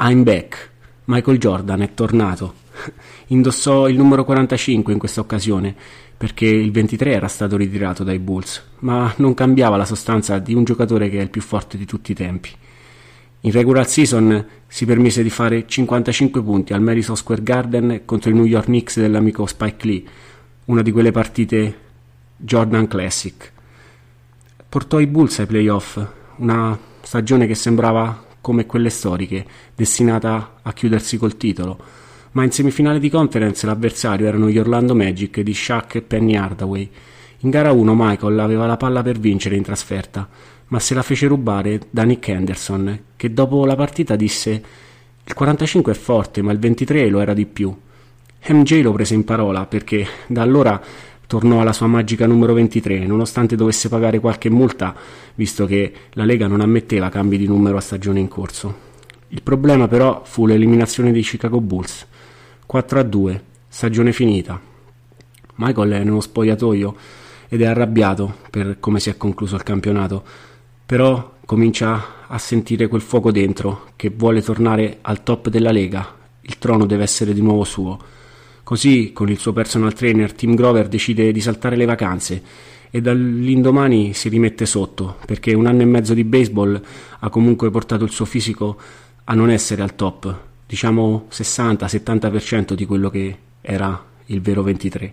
I'm back. Michael Jordan è tornato. Indossò il numero 45 in questa occasione perché il 23 era stato ritirato dai Bulls, ma non cambiava la sostanza di un giocatore che è il più forte di tutti i tempi. In regular season si permise di fare 55 punti al Madison Square Garden contro i New York Knicks dell'amico Spike Lee, una di quelle partite Jordan Classic. Portò i Bulls ai playoff, una stagione che sembrava come quelle storiche, destinata a chiudersi col titolo, ma in semifinale di conference l'avversario erano gli Orlando Magic di Shaq e Penny Hardaway. In gara 1 Michael aveva la palla per vincere in trasferta, ma se la fece rubare da Nick Henderson, che dopo la partita disse il 45 è forte, ma il 23 lo era di più. MJ lo prese in parola perché da allora tornò alla sua magica numero 23, nonostante dovesse pagare qualche multa, visto che la Lega non ammetteva cambi di numero a stagione in corso. Il problema però fu l'eliminazione dei Chicago Bulls. 4 a 2, stagione finita. Michael è nello spogliatoio ed è arrabbiato per come si è concluso il campionato, però comincia a sentire quel fuoco dentro che vuole tornare al top della Lega. Il trono deve essere di nuovo suo Così, con il suo personal trainer Tim Grover, decide di saltare le vacanze e dall'indomani si rimette sotto, perché un anno e mezzo di baseball ha comunque portato il suo fisico a non essere al top, diciamo 60-70% di quello che era il vero 23.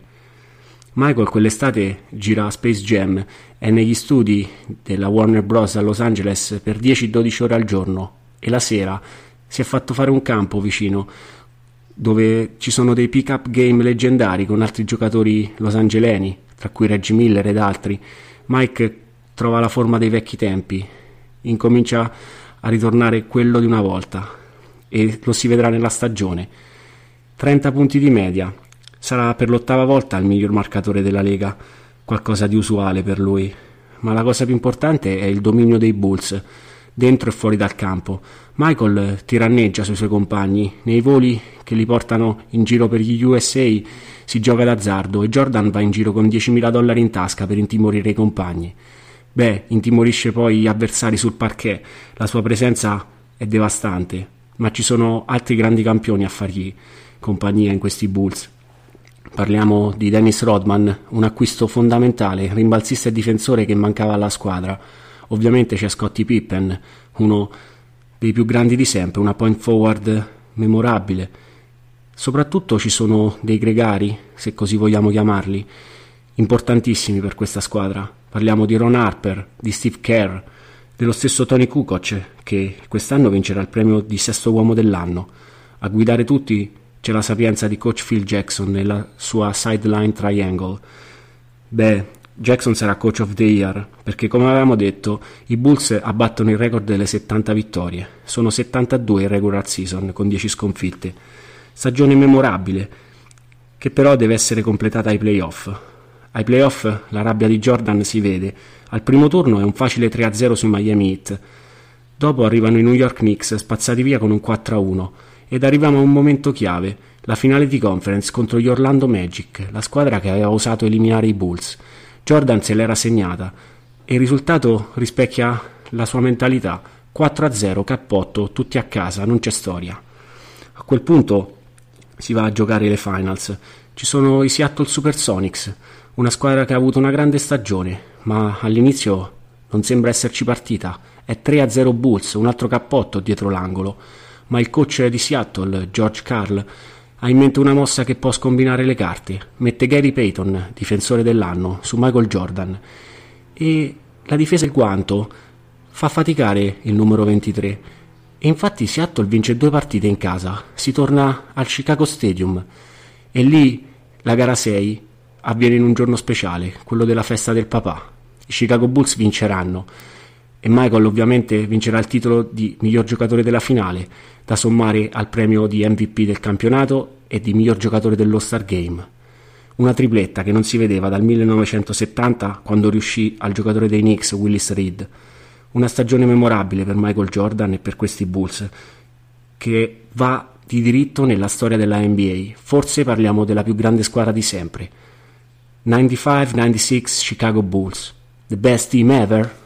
Michael quell'estate gira a Space Jam è negli studi della Warner Bros. a Los Angeles per 10-12 ore al giorno e la sera si è fatto fare un campo vicino dove ci sono dei pick-up game leggendari con altri giocatori losangeleni, tra cui Reggie Miller ed altri. Mike trova la forma dei vecchi tempi, incomincia a ritornare quello di una volta e lo si vedrà nella stagione. 30 punti di media, sarà per l'ottava volta il miglior marcatore della Lega, qualcosa di usuale per lui. Ma la cosa più importante è il dominio dei Bulls, dentro e fuori dal campo. Michael tiranneggia sui suoi compagni, nei voli che li portano in giro per gli USA si gioca d'azzardo e Jordan va in giro con 10.000 dollari in tasca per intimorire i compagni. Beh, intimorisce poi gli avversari sul parquet, la sua presenza è devastante, ma ci sono altri grandi campioni a fargli compagnia in questi Bulls. Parliamo di Dennis Rodman, un acquisto fondamentale, rimbalzista e difensore che mancava alla squadra. Ovviamente c'è Scottie Pippen, uno dei più grandi di sempre, una point forward memorabile. Soprattutto ci sono dei gregari, se così vogliamo chiamarli, importantissimi per questa squadra. Parliamo di Ron Harper, di Steve Kerr, dello stesso Tony Kukoc, che quest'anno vincerà il premio di sesto uomo dell'anno. A guidare tutti c'è la sapienza di coach Phil Jackson nella sua sideline triangle. Beh, Jackson sarà coach of the year perché come avevamo detto i Bulls abbattono il record delle 70 vittorie, sono 72 in regular season con 10 sconfitte. Stagione memorabile che però deve essere completata ai playoff. Ai playoff la rabbia di Jordan si vede, al primo turno è un facile 3-0 sui Miami Heat, dopo arrivano i New York Knicks spazzati via con un 4-1 ed arriviamo a un momento chiave, la finale di conference contro gli Orlando Magic, la squadra che aveva osato eliminare i Bulls. Jordan se l'era segnata e il risultato rispecchia la sua mentalità. 4-0, cappotto, tutti a casa, non c'è storia. A quel punto si va a giocare le finals. Ci sono i Seattle Supersonics, una squadra che ha avuto una grande stagione, ma all'inizio non sembra esserci partita. È 3-0 Bulls, un altro cappotto dietro l'angolo. Ma il coach di Seattle, George Carl, ha in mente una mossa che può scombinare le carte. Mette Gary Payton, difensore dell'anno, su Michael Jordan. E la difesa del guanto fa faticare il numero 23. E infatti Seattle vince due partite in casa. Si torna al Chicago Stadium. E lì la gara 6 avviene in un giorno speciale, quello della festa del papà. I Chicago Bulls vinceranno e Michael ovviamente vincerà il titolo di miglior giocatore della finale, da sommare al premio di MVP del campionato e di miglior giocatore dell'All-Star Game. Una tripletta che non si vedeva dal 1970 quando riuscì al giocatore dei Knicks Willis Reed. Una stagione memorabile per Michael Jordan e per questi Bulls, che va di diritto nella storia della NBA. Forse parliamo della più grande squadra di sempre. 95-96 Chicago Bulls. The best team ever?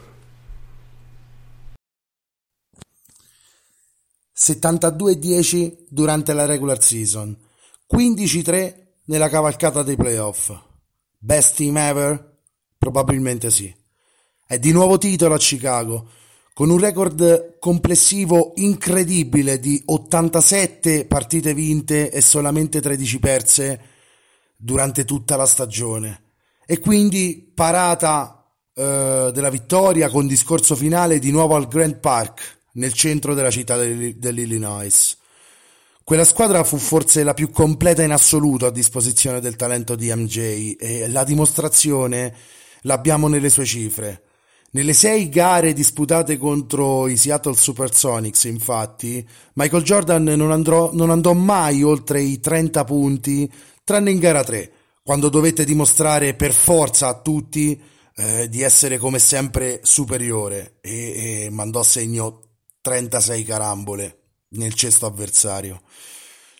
72-10 durante la regular season, 15-3 nella cavalcata dei playoff. Best team ever? Probabilmente sì. È di nuovo titolo a Chicago, con un record complessivo incredibile di 87 partite vinte e solamente 13 perse durante tutta la stagione. E quindi parata eh, della vittoria con discorso finale di nuovo al Grand Park nel centro della città dell'Illinois. Quella squadra fu forse la più completa in assoluto a disposizione del talento di MJ e la dimostrazione l'abbiamo nelle sue cifre. Nelle sei gare disputate contro i Seattle Supersonics, infatti, Michael Jordan non, andrò, non andò mai oltre i 30 punti, tranne in gara 3, quando dovette dimostrare per forza a tutti eh, di essere come sempre superiore e, e mandò segno 36 carambole nel cesto avversario.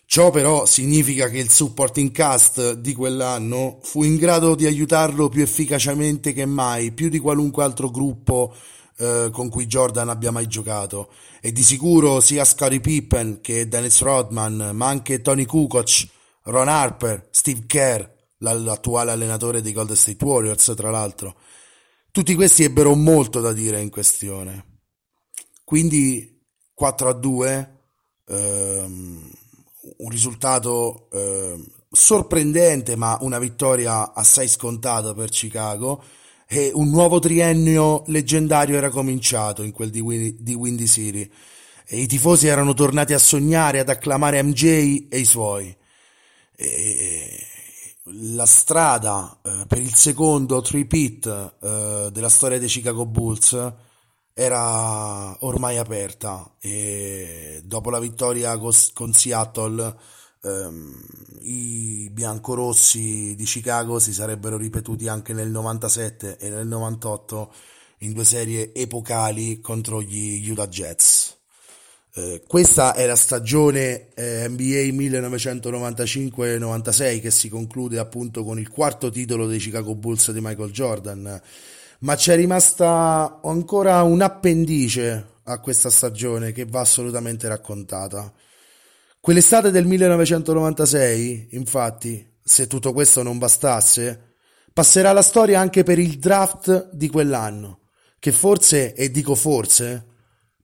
Ciò però significa che il supporting cast di quell'anno fu in grado di aiutarlo più efficacemente che mai, più di qualunque altro gruppo eh, con cui Jordan abbia mai giocato. E di sicuro sia Scottie Pippen che Dennis Rodman, ma anche Tony Kukoc, Ron Harper, Steve Kerr, l'attuale allenatore dei Golden State Warriors, tra l'altro. Tutti questi ebbero molto da dire in questione. Quindi 4 a 2, ehm, un risultato eh, sorprendente, ma una vittoria assai scontata per Chicago. E un nuovo triennio leggendario era cominciato in quel di, Windy, di Windy City. E i tifosi erano tornati a sognare, ad acclamare MJ e i suoi. E la strada eh, per il secondo three-peat eh, della storia dei Chicago Bulls era ormai aperta e dopo la vittoria con Seattle ehm, i biancorossi di Chicago si sarebbero ripetuti anche nel 97 e nel 98 in due serie epocali contro gli Utah Jets. Eh, questa è la stagione eh, NBA 1995-96 che si conclude appunto con il quarto titolo dei Chicago Bulls di Michael Jordan ma c'è rimasta ancora un appendice a questa stagione che va assolutamente raccontata. Quell'estate del 1996, infatti, se tutto questo non bastasse, passerà la storia anche per il draft di quell'anno, che forse, e dico forse,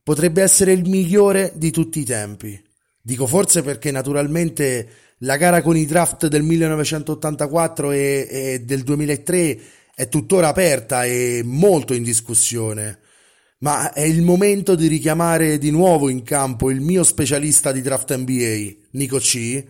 potrebbe essere il migliore di tutti i tempi. Dico forse perché naturalmente La gara con i draft del 1984 e, e del 2003 è tuttora aperta e molto in discussione. Ma è il momento di richiamare di nuovo in campo il mio specialista di draft NBA, Nico C,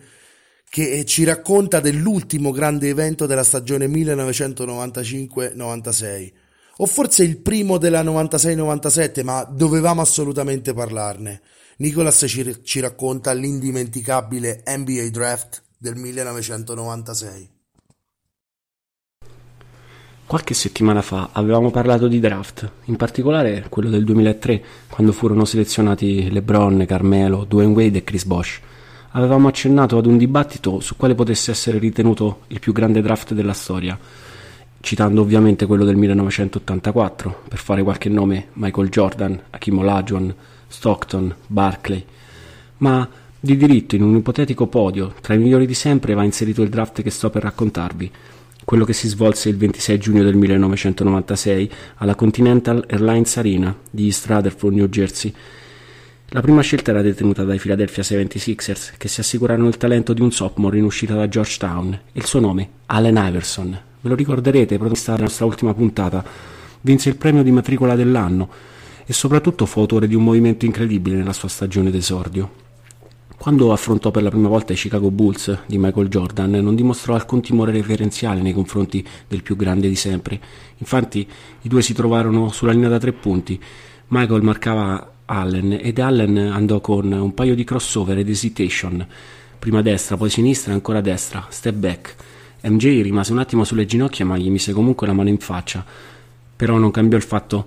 che ci racconta dell'ultimo grande evento della stagione 1995-96 o forse il primo della 96-97, ma dovevamo assolutamente parlarne. Nicolas ci, ci racconta l'indimenticabile NBA Draft del 1996. Qualche settimana fa avevamo parlato di draft, in particolare quello del 2003, quando furono selezionati LeBron, Carmelo, Dwayne Wade e Chris Bosh. Avevamo accennato ad un dibattito su quale potesse essere ritenuto il più grande draft della storia citando ovviamente quello del 1984, per fare qualche nome Michael Jordan, Hakim Olajuwon, Stockton, Barclay, ma di diritto in un ipotetico podio tra i migliori di sempre va inserito il draft che sto per raccontarvi, quello che si svolse il 26 giugno del 1996 alla Continental Airlines Arena di East Rutherford, New Jersey. La prima scelta era detenuta dai Philadelphia 76ers, che si assicurarono il talento di un sophomore in uscita da Georgetown e il suo nome, Allen Iverson, ve lo ricorderete, protagonista della nostra ultima puntata, vinse il premio di matricola dell'anno e soprattutto fu autore di un movimento incredibile nella sua stagione d'esordio. Quando affrontò per la prima volta i Chicago Bulls di Michael Jordan, non dimostrò alcun timore reverenziale nei confronti del più grande di sempre. Infatti, i due si trovarono sulla linea da tre punti. Michael marcava Allen ed Allen andò con un paio di crossover ed hesitation, prima destra, poi sinistra e ancora destra, step back MJ rimase un attimo sulle ginocchia ma gli mise comunque la mano in faccia. Però non cambiò il fatto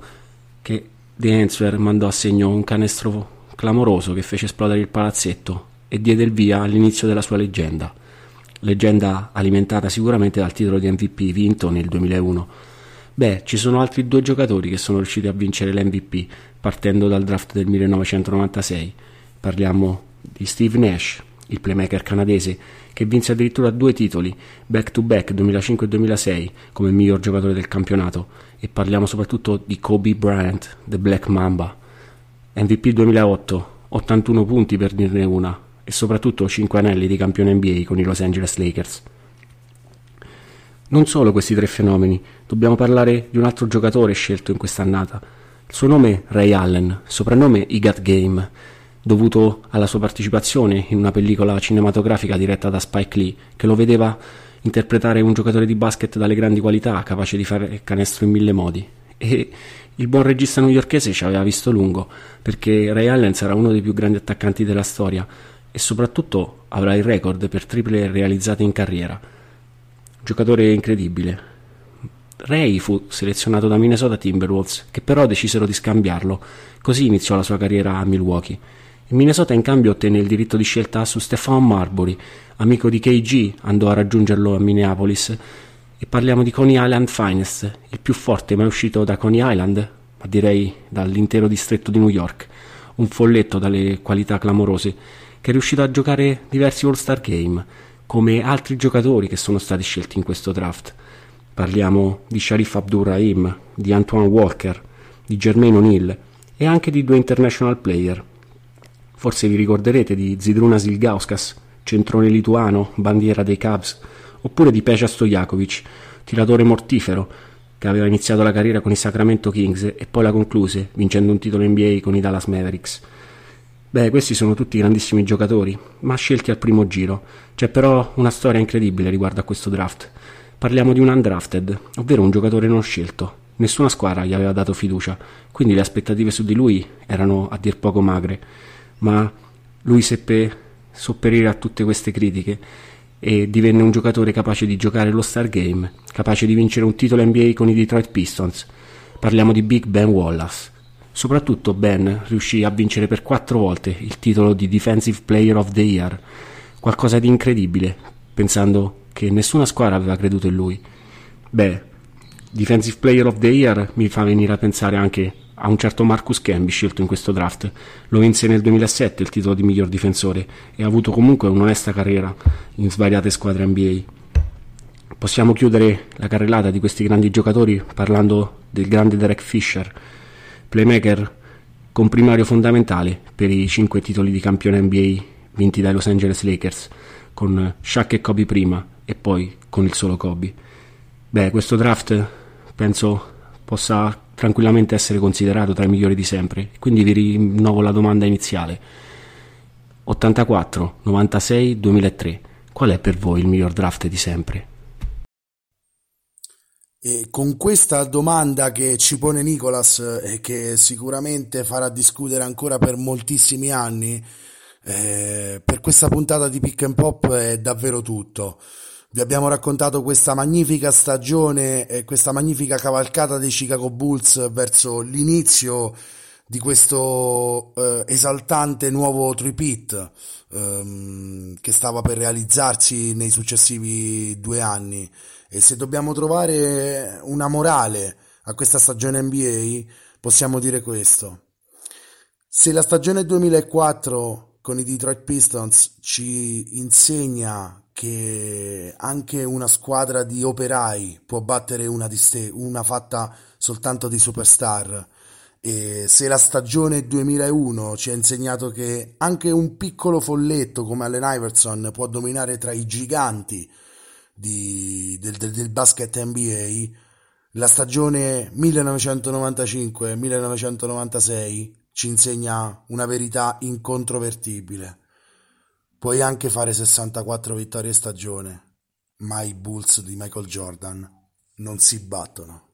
che The Answer mandò a segno un canestro clamoroso che fece esplodere il palazzetto e diede il via all'inizio della sua leggenda. Leggenda alimentata sicuramente dal titolo di MVP vinto nel 2001. Beh, ci sono altri due giocatori che sono riusciti a vincere l'MVP partendo dal draft del 1996. Parliamo di Steve Nash, il playmaker canadese, che vinse addirittura due titoli, back to back 2005 e 2006, come miglior giocatore del campionato, e parliamo soprattutto di Kobe Bryant, The Black Mamba. MVP 2008, 81 punti per dirne una, e soprattutto 5 anelli di campione NBA con i Los Angeles Lakers. Non solo questi tre fenomeni, dobbiamo parlare di un altro giocatore scelto in quest'annata. Il suo nome è Ray Allen, soprannome Igat Game, dovuto alla sua partecipazione in una pellicola cinematografica diretta da Spike Lee, che lo vedeva interpretare un giocatore di basket dalle grandi qualità, capace di fare canestro in mille modi. E il buon regista newyorkese ci aveva visto lungo, perché Ray Allen sarà uno dei più grandi attaccanti della storia e soprattutto avrà il record per triple realizzate in carriera. Giocatore incredibile. Ray fu selezionato da Minnesota Timberwolves, che però decisero di scambiarlo, così iniziò la sua carriera a Milwaukee. Il Minnesota in cambio ottenne il diritto di scelta su Stefan Marbury, amico di KG, andò a raggiungerlo a Minneapolis e parliamo di Coney Island Finest, il più forte mai uscito da Coney Island, ma direi dall'intero distretto di New York, un folletto dalle qualità clamorose, che è riuscito a giocare diversi All-Star Game, come altri giocatori che sono stati scelti in questo draft. Parliamo di Sharif Abdur-Rahim, di Antoine Walker, di Jermaine O'Neill e anche di due international player, Forse vi ricorderete di Zidrunas Ilgauskas, centrone lituano, bandiera dei Cubs, oppure di Peja Stojakovic, tiratore mortifero, che aveva iniziato la carriera con i Sacramento Kings e poi la concluse vincendo un titolo NBA con i Dallas Mavericks. Beh, questi sono tutti grandissimi giocatori, ma scelti al primo giro. C'è però una storia incredibile riguardo a questo draft. Parliamo di un undrafted, ovvero un giocatore non scelto. Nessuna squadra gli aveva dato fiducia, quindi le aspettative su di lui erano a dir poco magre ma lui seppe sopperire a tutte queste critiche e divenne un giocatore capace di giocare lo Star Game, capace di vincere un titolo NBA con i Detroit Pistons. Parliamo di Big Ben Wallace. Soprattutto Ben riuscì a vincere per quattro volte il titolo di Defensive Player of the Year, qualcosa di incredibile, pensando che nessuna squadra aveva creduto in lui. Beh, Defensive Player of the Year mi fa venire a pensare anche a un certo Marcus Camby scelto in questo draft. Lo vinse nel 2007 il titolo di miglior difensore e ha avuto comunque un'onesta carriera in svariate squadre NBA. Possiamo chiudere la carrellata di questi grandi giocatori parlando del grande Derek Fisher, playmaker comprimario fondamentale per i cinque titoli di campione NBA vinti dai Los Angeles Lakers, con Shaq e Kobe prima e poi con il solo Kobe. Beh, questo draft penso possa tranquillamente essere considerato tra i migliori di sempre, quindi vi rinnovo la domanda iniziale. 84, 96, 2003. Qual è per voi il miglior draft di sempre? E con questa domanda che ci pone Nicolas e che sicuramente farà discutere ancora per moltissimi anni, eh, per questa puntata di Pick and Pop è davvero tutto. Vi abbiamo raccontato questa magnifica stagione e questa magnifica cavalcata dei Chicago Bulls verso l'inizio di questo eh, esaltante nuovo tripit ehm, che stava per realizzarsi nei successivi due anni. E se dobbiamo trovare una morale a questa stagione NBA, possiamo dire questo. Se la stagione 2004 con i Detroit Pistons ci insegna che anche una squadra di operai può battere una, ste- una fatta soltanto di superstar, e se la stagione 2001 ci ha insegnato che anche un piccolo folletto come Allen Iverson può dominare tra i giganti di, del, del, del basket NBA, la stagione 1995-1996 ci insegna una verità incontrovertibile. Puoi anche fare 64 vittorie stagione, ma i Bulls di Michael Jordan non si battono.